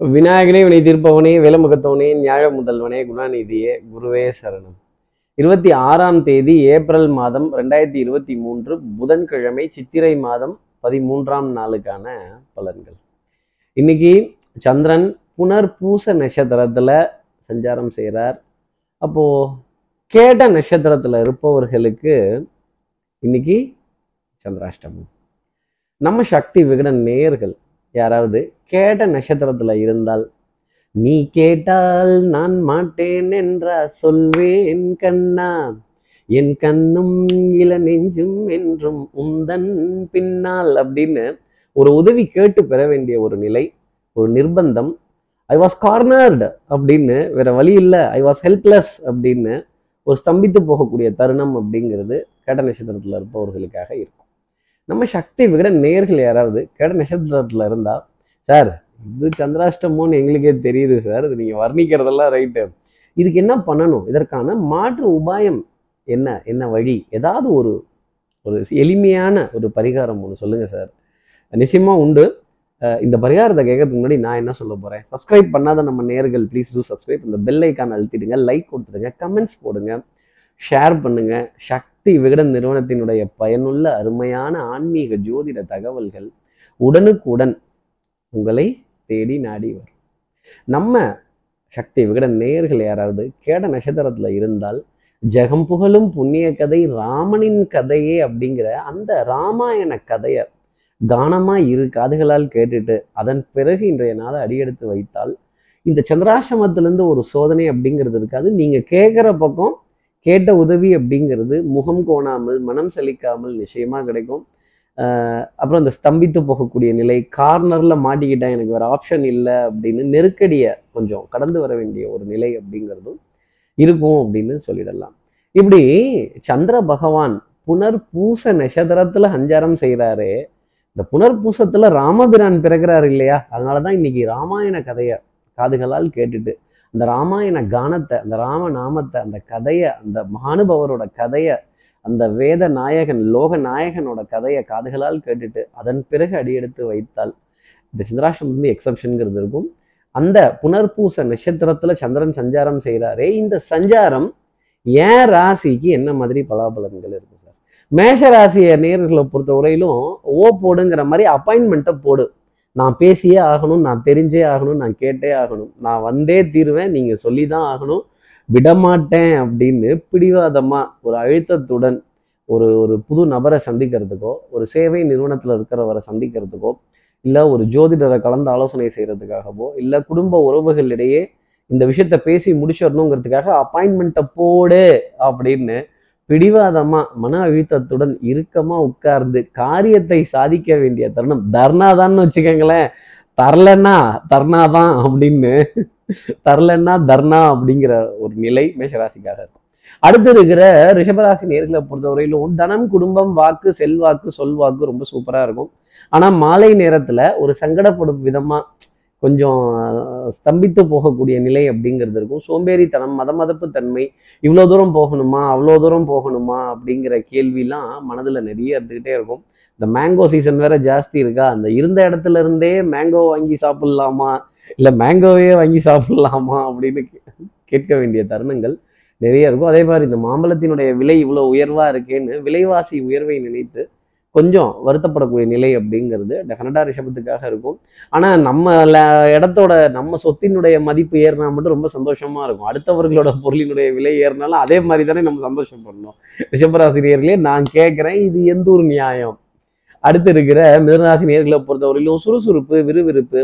விநாயகனே வினை தீர்ப்பவனே விலமுகத்தவனே நியாய முதல்வனே குணாநிதியே குருவே சரணம். இருபத்தி ஆறாம் தேதி ஏப்ரல் மாதம் ரெண்டாயிரத்தி இருபத்தி மூன்று புதன்கிழமை சித்திரை மாதம் பதிமூன்றாம் நாளுக்கான பலன்கள். இன்னைக்கு சந்திரன் புனர்பூச நட்சத்திரத்துல சஞ்சாரம் செய்கிறார் அப்போ கேட்ட நட்சத்திரத்துல இருப்பவர்களுக்கு இன்னைக்கு சந்திராஷ்டமம். நம்ம சக்தி விகடன் நேயர்கள் யாராவது கேட்ட நட்சத்திரத்துல இருந்தால் நீ கேட்டால் நான் மாட்டேன் என்றா சொல்வேன் கண்ணா. என் கண்ணும் இள நெஞ்சும் என்றும் உந்தன் பின்னால் அப்படின்னு ஒரு உதவி கேட்டு பெற வேண்டிய ஒரு நிலை ஒரு நிர்பந்தம். ஐ வாஸ் கார்னர்டு அப்படின்னு வேற வழி இல்லை. ஐ வாஸ் ஹெல்ப்லெஸ் அப்படின்னு ஒரு ஸ்தம்பித்து போகக்கூடிய தருணம் அப்படிங்கிறது கேட்ட நட்சத்திரத்தில் இருப்பவர்களுக்காக இருக்கும். நம்ம சக்தி விட நேர்கள் யாராவது கட நட்சத்திரத்துல இருந்தால் சார் இது சந்திராஷ்டமோன்னு எங்களுக்கே தெரியுது சார். இது நீங்கள் வர்ணிக்கிறதெல்லாம் ரைட்டு இதுக்கு என்ன பண்ணணும்? இதற்கான மாற்று உபாயம் என்ன? என்ன வழி? ஏதாவது ஒரு ஒரு எளிமையான ஒரு பரிகாரம் ஒன்று சொல்லுங்கள் சார். நிச்சயமாக உண்டு. இந்த பரிகாரத்தை கேட்கறதுக்கு முன்னாடி நான் என்ன சொல்ல போகிறேன் சப்ஸ்கிரைப் பண்ணாத நம்ம நேர்கள் ப்ளீஸ் டூ சப்ஸ்கிரைப் இந்த பெல் ஐக்கான் அழுத்திடுங்க லைக் கொடுத்துடுங்க கமெண்ட்ஸ் போடுங்க ஷேர் பண்ணுங்க சக்தி விகடன் நிறுவனத்தினுடைய பயனுள்ள அருமையான ஆன்மீக ஜோதிட தகவல்கள் உடனுக்குடன் உங்களை தேடி நாடி வரும். நம்ம சக்தி விகடன் நேயர்கள் யாராவது கேட நட்சத்திரத்துல இருந்தால் ஜெகம் புகழும் புண்ணிய கதை ராமனின் கதையே அப்படிங்கிற அந்த ராமாயண கதையை கானமா இரு காதுகளால் கேட்டுட்டு அதன் பிறகு இன்றைய நாளை அடியெடுத்து வைத்தால் இந்த சந்திராசிரமத்திலேருந்து ஒரு சோதனை அப்படிங்கிறது இருக்காது. நீங்க கேட்குற பக்கம் கேட்ட உதவி அப்படிங்கிறது முகம் கோணாமல் மனம் செழிக்காமல் நிச்சயமாக கிடைக்கும். அப்புறம் இந்த ஸ்தம்பித்து போகக்கூடிய நிலை கார்னரில் மாட்டிக்கிட்டேன் எனக்கு வேறு ஆப்ஷன் இல்லை அப்படின்னு நெருக்கடியை கொஞ்சம் கடந்து வர வேண்டிய ஒரு நிலை அப்படிங்கிறதும் இருக்கும் அப்படின்னு சொல்லிடலாம். இப்படி சந்திர பகவான் புனர்பூச நட்சத்திரத்தில் சஞ்சாரம் செய்கிறாரே இந்த புனர்பூசத்துல ராமபிரான் பிறகுறாரு இல்லையா? அதனால தான் இன்னைக்கு ராமாயண கதையை காதுகளால் கேட்டுட்டு அந்த ராமாயண கானத்தை அந்த ராம நாமத்தை அந்த கதையை அந்த மகானுபவரோட கதையை அந்த வேத நாயகன் லோக நாயகனோட கதையை காதுகளால் கேட்டுட்டு அதன் பிறகு அடியெடுத்து வைத்தால் இந்த சந்திராஷ்டம் வந்து எக்ஸப்ஷனுங்கிறது இருக்கும். அந்த புனர்பூச நட்சத்திரத்துல சந்திரன் சஞ்சாரம் செய்கிறாரே இந்த சஞ்சாரம் ஏன் ராசிக்கு என்ன மாதிரி பலாபலன்கள் இருக்கும் சார்? மேஷ ராசியை நேர்களை பொறுத்த வரையிலும் ஓ போடுங்கிற மாதிரி அப்பாயின்மெண்ட்டை போடு. நான் பேசியே ஆகணும் நான் தெரிஞ்சே ஆகணும் நான் கேட்டே ஆகணும். நான் வந்தே தீருவேன் நீங்கள் சொல்லி தான் ஆகணும். விடமாட்டேன் அப்படின்னு பிடிவாதமாக ஒரு அழுத்தத்துடன் ஒரு ஒரு புது நபரை சந்திக்கிறதுக்கோ ஒரு சேவை நிறுவனத்தில் இருக்கிறவரை சந்திக்கிறதுக்கோ இல்லை ஒரு ஜோதிடரை கலந்து ஆலோசனை செய்கிறதுக்காகவோ இல்லை குடும்ப உறவுகளிடையே இந்த விஷயத்த பேசி முடிச்சிடணுங்கிறதுக்காக அப்பாயின்மெண்ட்டை போடு அப்படின்னு பிடிவாதமா மன அழுத்தத்துடன் இறுக்கமா உட்கார்ந்து காரியத்தை சாதிக்க வேண்டிய தருணம். தர்ணாதான்னு வச்சுக்கோங்களேன். தரலன்னா தர்ணாதான் அப்படின்னு. தரலன்னா தர்ணா அப்படிங்கிற ஒரு நிலை மேஷராசிக்காக இருக்கும் அடுத்து இருக்கிற ரிஷபராசி நேர்களை பொறுத்தவரையிலும் தனம் குடும்பம் வாக்கு செல்வாக்கு சொல்வாக்கு ரொம்ப சூப்பரா இருக்கும். ஆனா மாலை நேரத்துல ஒரு சங்கடப்படும் விதமா கொஞ்சம் ஸ்தம்பித்து போகக்கூடிய நிலை அப்படிங்கிறது இருக்கும். சோம்பேறித்தனம் மத மதப்பு தன்மை இவ்வளோ தூரம் போகணுமா அவ்வளோ தூரம் போகணுமா அப்படிங்கிற கேள்விலாம் மனதில் நிறைய இருந்துக்கிட்டே இருக்கும். இந்த மேங்கோ சீசன் வேற ஜாஸ்தி இருக்கா? அந்த இருந்த இடத்துல இருந்தே மேங்கோ வாங்கி சாப்பிட்லாமா? இல்லை மேங்கோவே வாங்கி சாப்பிட்லாமா அப்படின்னு கே- கேட்க வேண்டிய தருணங்கள் நிறைய இருக்கும். அதே மாதிரி இந்த மாம்பழத்தினுடைய விலை இவ்வளோ உயர்வாக இருக்கேன்னு விலைவாசி உயர்வை நினைத்து கொஞ்சம் வருத்தப்படக்கூடிய நிலை அப்படிங்கிறது டெஃபினட்டாக ரிஷபத்துக்காக இருக்கும். ஆனால் நம்ம இடத்தோட நம்ம சொத்தினுடைய மதிப்பு ஏறினா மட்டும் ரொம்ப சந்தோஷமா இருக்கும். அடுத்தவர்களோட பொருளினுடைய விலை ஏறினாலும் அதே மாதிரி தானே நம்ம சந்தோஷப்படணும். ரிஷபராசினியர்களே நான் கேட்குறேன் இது எந்த ஒரு நியாயம்? அடுத்து இருக்கிற மிதனராசினியர்களை பொறுத்தவரையிலும் சுறுசுறுப்பு விறுவிறுப்பு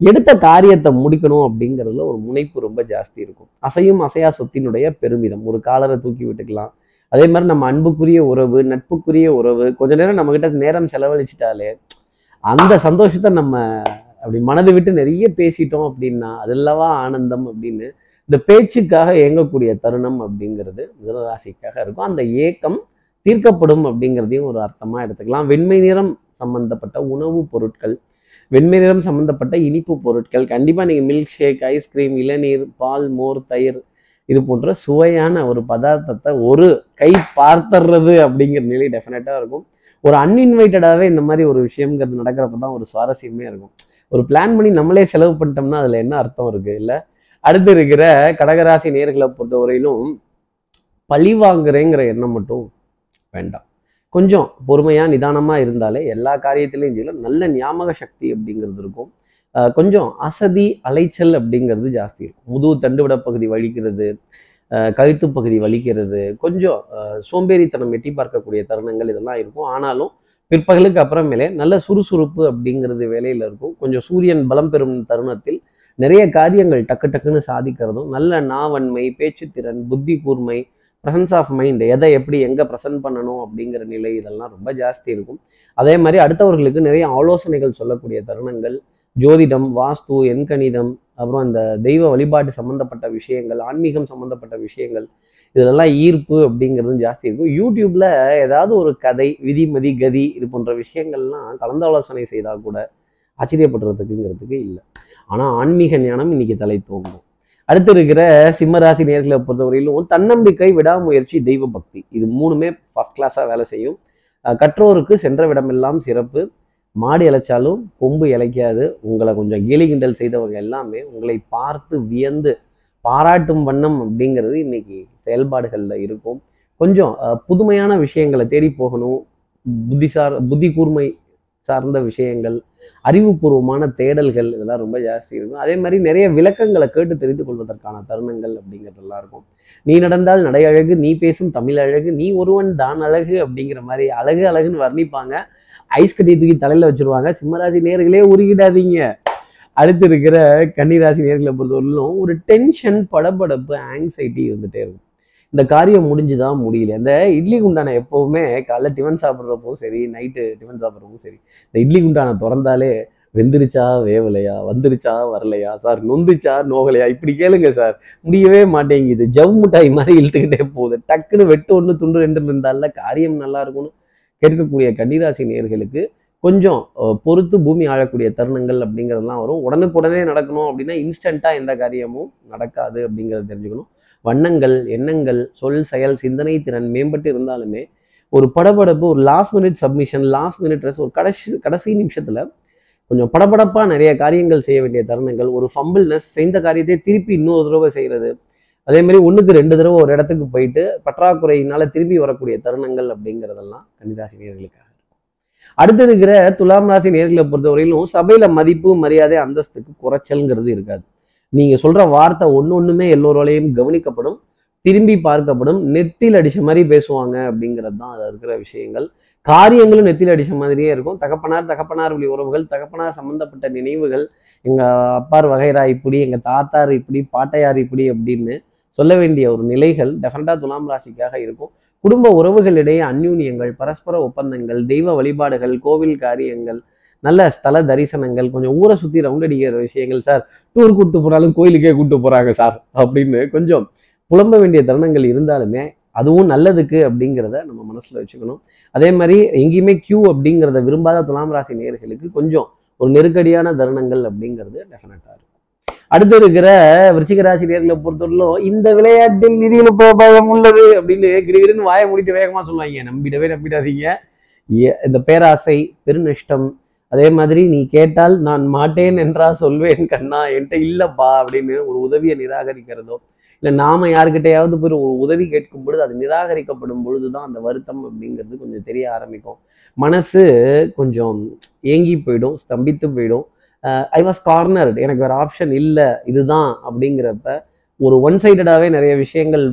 எடுத்த காரியத்தை முடிக்கணும் அப்படிங்கிறதுல ஒரு முனைப்பு ரொம்ப ஜாஸ்தி இருக்கும். அசையும் அசையா சொத்தினுடைய பெருமிதம். ஒரு காலரை தூக்கி விட்டுக்கலாம். அதே மாதிரி நம்ம அன்புக்குரிய உறவு நட்புக்குரிய உறவு கொஞ்ச நேரம் நம்ம கிட்ட நேரம் செலவழிச்சிட்டாலே அந்த சந்தோஷத்தை நம்ம அப்படி மனதை விட்டு நிறைய பேசிட்டோம் அப்படின்னா அதெல்லவா ஆனந்தம் அப்படின்னு இந்த பேச்சுக்காக இயங்கக்கூடிய தருணம் அப்படிங்கிறது மிதனராசிக்காக இருக்கும். அந்த ஏக்கம் தீர்க்கப்படும் அப்படிங்கிறதையும் ஒரு அர்த்தமாக எடுத்துக்கலாம். வெண்மை நிறம் சம்பந்தப்பட்ட உணவுப் பொருட்கள் வெண்மை நிறம் சம்பந்தப்பட்ட இனிப்பு பொருட்கள் கண்டிப்பாக நீங்கள் மில்க் ஷேக் ஐஸ்கிரீம் இளநீர் பால் மோர் தயிர் இது போன்ற சுவையான ஒரு பதார்த்தத்தை ஒரு கை பார்த்தர்றது அப்படிங்கிற நிலை டெஃபினட்டாக இருக்கும். ஒரு அன்இன்வைட்டடாகவே இந்த மாதிரி ஒரு விஷயங்கிறது நடக்கிறப்ப தான் ஒரு சுவாரஸ்யமே இருக்கும். ஒரு பிளான் பண்ணி நம்மளே செலவு பண்ணிட்டோம்னா அதில் என்ன அர்த்தம் இருக்கு? இல்லை அடுத்து இருக்கிற கடகராசி நேர்களை பொறுத்தவரையிலும் பழி வாங்குறேங்கிற எண்ணம் மட்டும் வேண்டாம். கொஞ்சம் பொறுமையாக நிதானமாக இருந்தாலே எல்லா காரியத்திலையும் செய்யலாம். நல்ல ஞாபக சக்தி அப்படிங்கிறது இருக்கும். கொஞ்சம் அசதி அலைச்சல் அப்படிங்கிறது ஜாஸ்தி இருக்கும். முதுகு தண்டுவிட பகுதி வலிக்கிறது கழுத்து பகுதி வலிக்கிறது கொஞ்சம் சோம்பேறித்தனம் எட்டி பார்க்கக்கூடிய தருணங்கள் இதெல்லாம் இருக்கும். ஆனாலும் பிற்பகலுக்கு அப்புறமேலே நல்ல சுறுசுறுப்பு அப்படிங்கிறது வேலையில் இருக்கும். கொஞ்சம் சூரியன் பலம் பெறும் தருணத்தில் நிறைய காரியங்கள் டக்கு டக்குன்னு சாதிக்கிறதும் நல்ல நாவன்மை பேச்சுத்திறன் புத்தி கூர்மை ப்ரெசன்ஸ் ஆஃப் மைண்ட் எதை எப்படி எங்கே ப்ரெசென்ட் பண்ணணும் அப்படிங்கிற நிலை இதெல்லாம் ரொம்ப ஜாஸ்தி இருக்கும். அதே மாதிரி அடுத்தவர்களுக்கு நிறைய ஆலோசனைகள் சொல்லக்கூடிய தருணங்கள் ஜோதிடம் வாஸ்து எண்கணிதம் அப்புறம் இந்த தெய்வ வழிபாட்டு சம்மந்தப்பட்ட விஷயங்கள் ஆன்மீகம் சம்மந்தப்பட்ட விஷயங்கள் இதிலெல்லாம் ஈர்ப்பு அப்படிங்கிறதும் ஜாஸ்தி இருக்கும். யூடியூப்ல ஏதாவது ஒரு கதை விதிமதி கதி இது போன்ற விஷயங்கள்லாம் கலந்தாலோசனை செய்தால் கூட ஆச்சரியப்படுறதுக்குங்கிறதுக்கு இல்லை. ஆனால் ஆன்மீக ஞானம் இன்னைக்கு தலை தோங்கும். அடுத்து இருக்கிற சிம்மராசி நேர்களை பொறுத்தவரையிலும் தன்னம்பிக்கை விடாமுயற்சி தெய்வ பக்தி இது மூணுமே ஃபர்ஸ்ட் கிளாஸாக வேலை செய்யும். கற்றோருக்கு சென்ற விடமெல்லாம் சிறப்பு. மாடு இழைச்சாலும் கொம்பு இழைக்காது உங்களை கொஞ்சம் கேலி கிண்டல் செய்தவங்க எல்லாமே உங்களை பார்த்து வியந்து பாராட்டும் வண்ணம் அப்படிங்கிறது இன்னைக்கு செயல்பாடுகளில் இருக்கும். கொஞ்சம் புதுமையான விஷயங்களை தேடி போகணும். புத்திசார் புத்தி கூர்மை சார்ந்த விஷயங்கள் அறிவுபூர்வமான தேடல்கள் இதெல்லாம் ரொம்ப ஜாஸ்தி இருக்கும். அதே மாதிரி நிறைய விளக்கங்களை கேட்டு தெரிந்து கொள்வதற்கான தருணங்கள் அப்படிங்கிறதெல்லாம் இருக்கும். நீ நடந்தால் நடை அழகு நீ பேசும் தமிழ் அழகு நீ ஒருவன் தான் அழகு அப்படிங்கிற மாதிரி அழகு அழகுன்னு வர்ணிப்பாங்க. ஐஸ் கட்டி தூக்கி தலையில் வச்சிருவாங்க. சிம்மராசி நேர்களே உருகிடாதீங்க. அடுத்து இருக்கிற கன்னிராசி நேர்களை பொறுத்தவரையிலும் ஒரு டென்ஷன் படபடப்பு ஆங்ஸைட்டி இருந்துட்டே இருக்கும். இந்த காரியம் முடிஞ்சுதான் முடியல. இந்த இட்லி குண்டான எப்பவுமே காலைல டிஃபன் சாப்பிட்றப்பவும் சரி நைட்டு டிஃபன் சாப்பிட்றப்பவும் சரி இந்த இட்லி குண்டானை திறந்தாலே வெந்துருச்சா வேவலையா? வந்துருச்சா வரலையா? சார் நொந்துச்சா நோகலையா? இப்படி கேளுங்க சார். முடியவே மாட்டேங்குது. ஜவ் மிட்டாய் மாதிரி இழுத்துக்கிட்டே போகுது. டக்குன்னு வெட்டு ஒன்று துண்டு ரெண்டு இருந்தால காரியம் நல்லா இருக்கும்னு கேட்கக்கூடிய கன்னிராசி நேர்களுக்கு கொஞ்சம் பொறுத்து பூமி ஆழக்கூடிய தருணங்கள் அப்படிங்கிறதெல்லாம் வரும். உடனுக்குடனே நடக்கணும் அப்படின்னா இன்ஸ்டண்ட்டாக எந்த காரியமும் நடக்காது அப்படிங்கிறத தெரிஞ்சுக்கணும். வண்ணங்கள் எண்ணங்கள் சொல் செயல் சிந்தனை திறன் மேம்பட்டு இருந்தாலுமே ஒரு படபடப்பு ஒரு last minute submission last minute dress ஒரு கடைசி கடைசி நிமிஷத்தில் கொஞ்சம் படபடப்பாக நிறைய காரியங்கள் செய்ய வேண்டிய தருணங்கள் ஒரு ஃபம்பிள்னஸ் செய்த காரியத்தை திருப்பி இன்னொரு தடவை செய்கிறது அதே மாதிரி ஒன்றுக்கு ரெண்டு தடவை ஒரு இடத்துக்கு போயிட்டு பற்றாக்குறையினால திரும்பி வரக்கூடிய தருணங்கள் அப்படிங்கிறதெல்லாம் கன்னிராசி நேர்களுக்காக அடுத்து இருக்கிற துலாம் ராசி நேர்களை பொறுத்தவரையிலும் சபையில் மதிப்பு மரியாதை அந்தஸ்துக்கு குறைச்சல்ங்கிறது இருக்காது. நீங்க சொல்ற வார்த்தை ஒன்று ஒன்றுமே எல்லோராலையும் கவனிக்கப்படும் திரும்பி பார்க்கப்படும் நெத்தியில் அடிச்ச மாதிரி பேசுவாங்க அப்படிங்கிறது தான் அதில் இருக்கிற விஷயங்கள். காரியங்களும் நெத்தியில் அடிச்ச மாதிரியே இருக்கும். தகப்பனார் தகப்பனார் வழி உறவுகள் தகப்பனார் சம்பந்தப்பட்ட நினைவுகள் எங்க அப்பார் வகைரா இப்படி எங்க தாத்தார் இப்படி பாட்டையார் இப்படி அப்படின்னு சொல்ல வேண்டிய ஒரு நிலைகள் டெஃபினட்டாக துலாம் ராசிக்காக இருக்கும். குடும்ப உறவுகளிடையே அந்யூன்யங்கள் பரஸ்பர ஒப்பந்தங்கள் தெய்வ வழிபாடுகள் கோவில் காரியங்கள் நல்ல ஸ்தல தரிசனங்கள் கொஞ்சம் ஊரை சுற்றி ரவுண்ட் அடிக்கிற விஷயங்கள் சார் டூர் கூப்பிட்டு போனாலும் கோயிலுக்கே கூட்டு போறாங்க சார் அப்படின்னு கொஞ்சம் புலம்ப வேண்டிய தருணங்கள் இருந்தாலுமே அதுவும் நல்லதுக்கு அப்படிங்கிறத நம்ம மனசுல வச்சுக்கணும். அதே மாதிரி எங்கேயுமே கியூ அப்படிங்கிறத விரும்பாத துலாம் ராசி நேர்களுக்கு கொஞ்சம் ஒரு நெருக்கடியான தருணங்கள் அப்படிங்கிறது டெஃபினட்டாக இருக்கும். அடுத்து இருக்கிற விருச்சிக ராசி நேர்களை பொறுத்தவரையிலும் இந்த விளையாட்டில் நிதியில பயம் உள்ளது அப்படின்னு கிடுகிடுன்னு வாயை முடித்து வேகமாக சொல்லுவாங்க. நம்பிடவே நம்பிடாதீங்க. ஏ- இந்த பேராசை பெருநஷ்டம் அதே மாதிரி நீ கேட்டால் நான் மாட்டேன் என்றா சொல்வேன் கண்ணா என்கிட்ட இல்லப்பா அப்படின்னு ஒரு உதவியை நிராகரிக்கிறதோ இல்லை நாம யாருக்கிட்டையாவது போய் ஒரு உதவி கேட்கும் பொழுது அது நிராகரிக்கப்படும் பொழுதுதான் அந்த வருத்தம் அப்படிங்கிறது கொஞ்சம் தெரிய ஆரம்பிக்கும். மனசு கொஞ்சம் ஏங்கி போயிடும் ஸ்தம்பித்து போயிடும். ஐ வாஸ் கார்னர் எனக்கு வேற ஆப்ஷன் இல்லை இதுதான் அப்படிங்கிறப்ப ஒரு ஒன் சைடடாகவே நிறைய விஷயங்கள்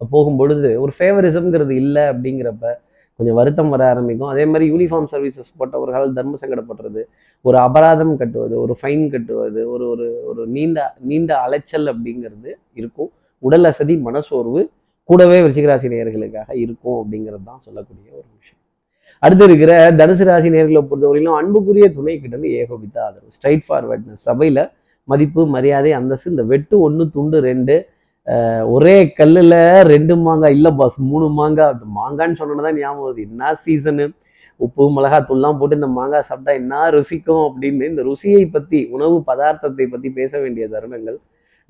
போகும் பொழுது ஒரு ஃபேவரிசம்ங்கிறது இல்லை அப்படிங்கிறப்ப கொஞ்சம் வருத்தம் வர ஆரம்பிக்கும். அதே மாதிரி யூனிஃபார்ம் சர்வீசஸ் போட்டவர்களால் தர்ம சங்கடப்படுறது ஒரு அபராதம் கட்டுவது ஒரு ஃபைன் கட்டுவது ஒரு ஒரு ஒரு நீண்ட நீண்ட அலைச்சல் அப்படிங்கிறது இருக்கும். உடல் அசதி மனசோர்வு கூடவே விருச்சிகராசி நேயர்களுக்காக இருக்கும் அப்படிங்கிறது தான் சொல்லக்கூடிய ஒரு விஷயம். அடுத்து இருக்கிற தனுசு ராசி நேர்களை பொறுத்தவரையிலும் அன்புக்குரிய துணை கிட்ட இருந்து ஏகோபித்த ஆதரவு. ஸ்ட்ரைட் ஃபார்வர்ட்னஸ் சபையில மதிப்பு மரியாதை அந்தஸ்து இந்த வெட்டு ஒன்று துண்டு ரெண்டு ஒரே கல்லில் ரெண்டு மாங்காய் இல்லை பாஸ் மூணு மாங்காய் மாங்கான்னு சொன்னோன்னு சொன்னதான் ஞாபகம் வருது. என்ன சீசனு உப்பு மிளகாத்தூள்லாம் போட்டு இந்த மாங்காய் சாப்பிட்டா என்ன ருசிக்கும் அப்படின்னு இந்த ருசியை பற்றி உணவு பதார்த்தத்தை பற்றி பேச வேண்டிய தருணங்கள்.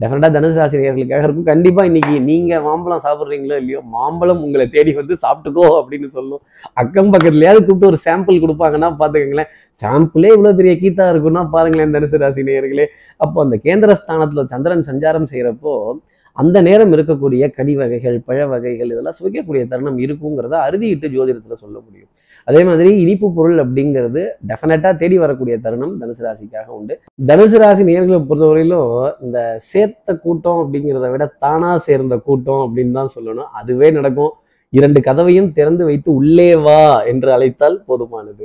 டெஃபினட்டாக தனுசு ஆசிரியர்களுக்காக இருக்கும். கண்டிப்பாக இன்னைக்கு நீங்கள் மாம்பழம் சாப்பிட்றீங்களோ இல்லையோ மாம்பழம் உங்களை தேடி வந்து சாப்பிட்டுக்கோ அப்படின்னு சொல்லும். அக்கம் பக்கத்துலையாவது கூப்பிட்டு ஒரு சாம்பிள் கொடுப்பாங்கன்னா பார்த்துக்கங்களேன். சாம்பிளே இவ்வளோ பெரிய கீத்தா இருக்குன்னா பாருங்களேன் தனுசு ராசி நேயர்களே. அப்போ அந்த கேந்திர ஸ்தானத்தில் சந்திரன் சஞ்சாரம் செய்கிறப்போ அந்த நேரம் இருக்கக்கூடிய கனி வகைகள் பழ வகைகள் இதெல்லாம் சுவைக்கக்கூடிய தருணம் இருக்குங்கிறத அறுதியிட்டு ஜோதிடத்துல சொல்ல முடியும். அதே மாதிரி இனிப்பு பொருள் அப்படிங்கிறது டெஃபினட்டாக தேடி வரக்கூடிய தருணம் தனுசு ராசிக்காக உண்டு. தனுசு ராசி நேர்களை பொறுத்தவரையிலும் இந்த சேர்த்த கூட்டம் அப்படிங்கிறத விட தானா சேர்ந்த கூட்டம் அப்படின்னு தான் சொல்லணும். அதுவே நடக்கும். இரண்டு கதவையும் திறந்து வைத்து உள்ளே வா என்று அழைத்தால் போதுமானது.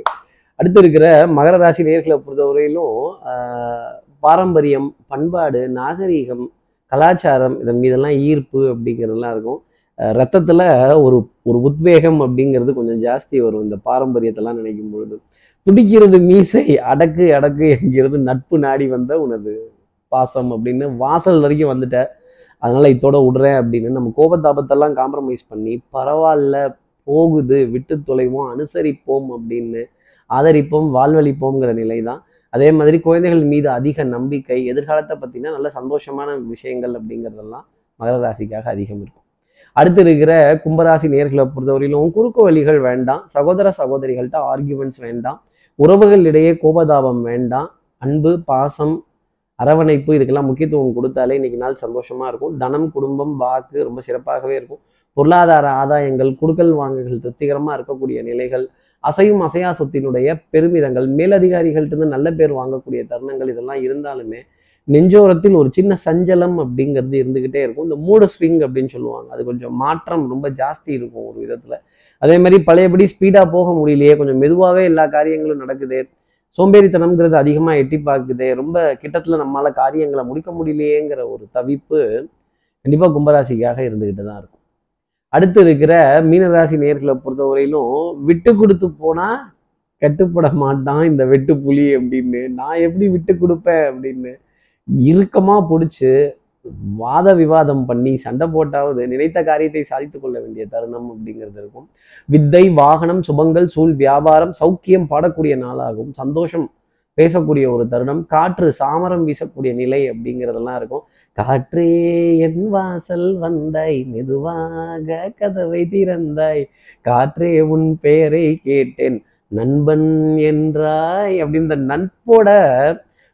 அடுத்து இருக்கிற மகர ராசி நேர்களை பொறுத்தவரையிலும் ஆஹ், பாரம்பரியம் பண்பாடு நாகரீகம் கலாச்சாரம் இதன் மீதெல்லாம் ஈர்ப்பு அப்படிங்கிறதெல்லாம் இருக்கும். ரத்தத்தில் ஒரு ஒரு உத்வேகம் அப்படிங்கிறது கொஞ்சம் ஜாஸ்தி வரும் இந்த பாரம்பரியத்தெல்லாம் நினைக்கும் பொழுது. துடிக்கிறது மீசை அடக்கு அடக்கு என்கிறது நட்பு நாடி வந்த உனது பாசம் அப்படின்னு வாசல் வரைக்கும் வந்துட்ட. அதனால இதோட விடுறேன் அப்படின்னு நம்ம கோபத்தாபத்தெல்லாம் காம்ப்ரமைஸ் பண்ணி பரவாயில்ல போகுது விட்டு தொலைவோம் அனுசரிப்போம் அப்படின்னு ஆதரிப்போம் வாழ்வழிப்போங்கிற நிலை தான் அதே மாதிரி குழந்தைகள் மீது அதிக நம்பிக்கை எதிர்காலத்தை பார்த்தீங்கன்னா நல்ல சந்தோஷமான விஷயங்கள் அப்படிங்கிறதெல்லாம் மகர ராசிக்காக அதிகம் இருக்கும். அடுத்து இருக்கிற கும்பராசி நேர்களை பொறுத்தவரையிலும் குறுக்கு வழிகள் வேண்டாம் சகோதர சகோதரிகள்கிட்ட ஆர்கியூமெண்ட்ஸ் வேண்டாம் உறவுகளிடையே கோபதாபம் வேண்டாம் அன்பு பாசம் அரவணைப்பு இதுக்கெல்லாம் முக்கியத்துவம் கொடுத்தாலே இன்னைக்கு நாள் சந்தோஷமா இருக்கும். தனம் குடும்பம் வாக்கு ரொம்ப சிறப்பாகவே இருக்கும். பொருளாதார ஆதாயங்கள் குடுக்கல் வாங்குகள் திருப்திகரமாக இருக்கக்கூடிய நிலைகள் அசையும் அசையா சொத்தினுடைய பெருமிதங்கள் மேலதிகாரிகள்ட்ட நல்ல பேர் வாங்கக்கூடிய தருணங்கள் இதெல்லாம் இருந்தாலுமே நெஞ்சோரத்தில் ஒரு சின்ன சஞ்சலம் அப்படிங்கிறது இருந்துகிட்டே இருக்கும். இந்த மூடு ஸ்விங் அப்படின்னு சொல்லுவாங்க. அது கொஞ்சம் மாற்றம் ரொம்ப ஜாஸ்தி இருக்கும் ஒரு விதத்துல. அதே மாதிரி பழையபடி ஸ்பீடா போக முடியலையே கொஞ்சம் மெதுவாகவே எல்லா காரியங்களும் நடக்குது சோம்பேறித்தனம்ங்கிறது அதிகமாக எட்டி பார்க்குது ரொம்ப கிட்டத்தில் நம்மளால் காரியங்களை முடிக்க முடியலையேங்கிற ஒரு தவிப்பு கண்டிப்பாக கும்பராசிக்காக இருந்துக்கிட்டு தான் இருக்கும். அடுத்து இருக்கிற மீனராசி நேர்களை பொறுத்தவரையிலும் விட்டு கொடுத்து போனா கட்டுப்பட மாட்டான் இந்த வெட்டு புலி அப்படின்னு. நான் எப்படி விட்டு கொடுப்பேன் அப்படின்னு. இறுக்கமா பிடிச்சி வாத விவாதம் பண்ணி சண்டை போட்டாவது நினைத்த காரியத்தை சாதித்து கொள்ள வேண்டிய தருணம் அப்படிங்கிறது இருக்கும். வித்தை வாகனம் சுபங்கள் சூழ் வியாபாரம் சௌக்கியம் பாடக்கூடிய நாளாகும். சந்தோஷம் பேசக்கூடிய ஒரு தருணம். காற்று சாமரம் வீசக்கூடிய நிலை அப்படிங்கிறதெல்லாம் இருக்கும். காற்றே என் வாசல் வந்தாய் மெதுவாக கதவை திறந்தாய். காற்றே உன் பெயரை கேட்டேன் நண்பன் என்றாய். அப்படின்ற நட்போட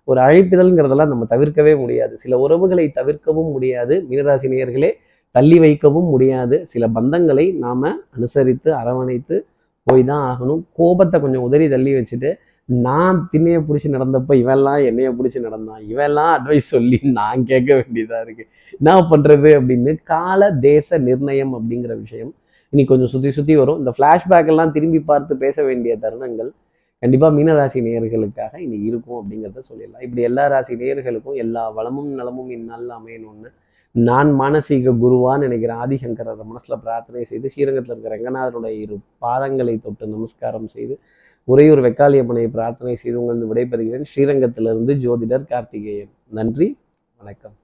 ஒரு அழைப்பிதழ்ங்கிறதெல்லாம் நம்ம தவிர்க்கவே முடியாது. சில உறவுகளை தவிர்க்கவும் முடியாது. மீனராசினியர்களே தள்ளி வைக்கவும் முடியாது. சில பந்தங்களை நாம் அனுசரித்து அரவணைத்து போய் தான் ஆகணும். கோபத்தை கொஞ்சம் உதறி தள்ளி வச்சுட்டு நான் திண்ணையை பிடிச்சி நடந்தப்ப இவெல்லாம் என்னைய பிடிச்சி நடந்தான் இவெல்லாம் அட்வைஸ் சொல்லி நான் கேட்க வேண்டியதா இருக்கு. என்ன பண்றது அப்படின்னு கால தேச நிர்ணயம் அப்படிங்கிற விஷயம் இனி கொஞ்சம் சுத்தி சுத்தி வரும். இந்த ஃப்ளாஷ்பேக் எல்லாம் திரும்பி பார்த்து பேச வேண்டிய தருணங்கள் கண்டிப்பா மீனராசி நேயர்களுக்காக இனி இருக்கும் அப்படிங்கிறத சொல்லிடலாம். இப்படி எல்லா ராசி நேயர்களுக்கும் எல்லா வளமும் நலமும் இந்நாளில் அமையணும்னு நான் மானசீக குருவான்னு நினைக்கிறேன். ஆதிசங்கரர் மனசுல பிரார்த்தனை செய்து ஸ்ரீரங்கத்தில் இருக்கிற ரங்கநாதருடைய இரு பாதங்களை தொட்டு நமஸ்காரம் செய்து உறையூர் வெக்காளியம்மனை பிரார்த்தனை செய்து உங்களது விடைபெறுகிறேன். ஸ்ரீரங்கத்திலிருந்து ஜோதிடர் கார்த்திகேயன். நன்றி வணக்கம்.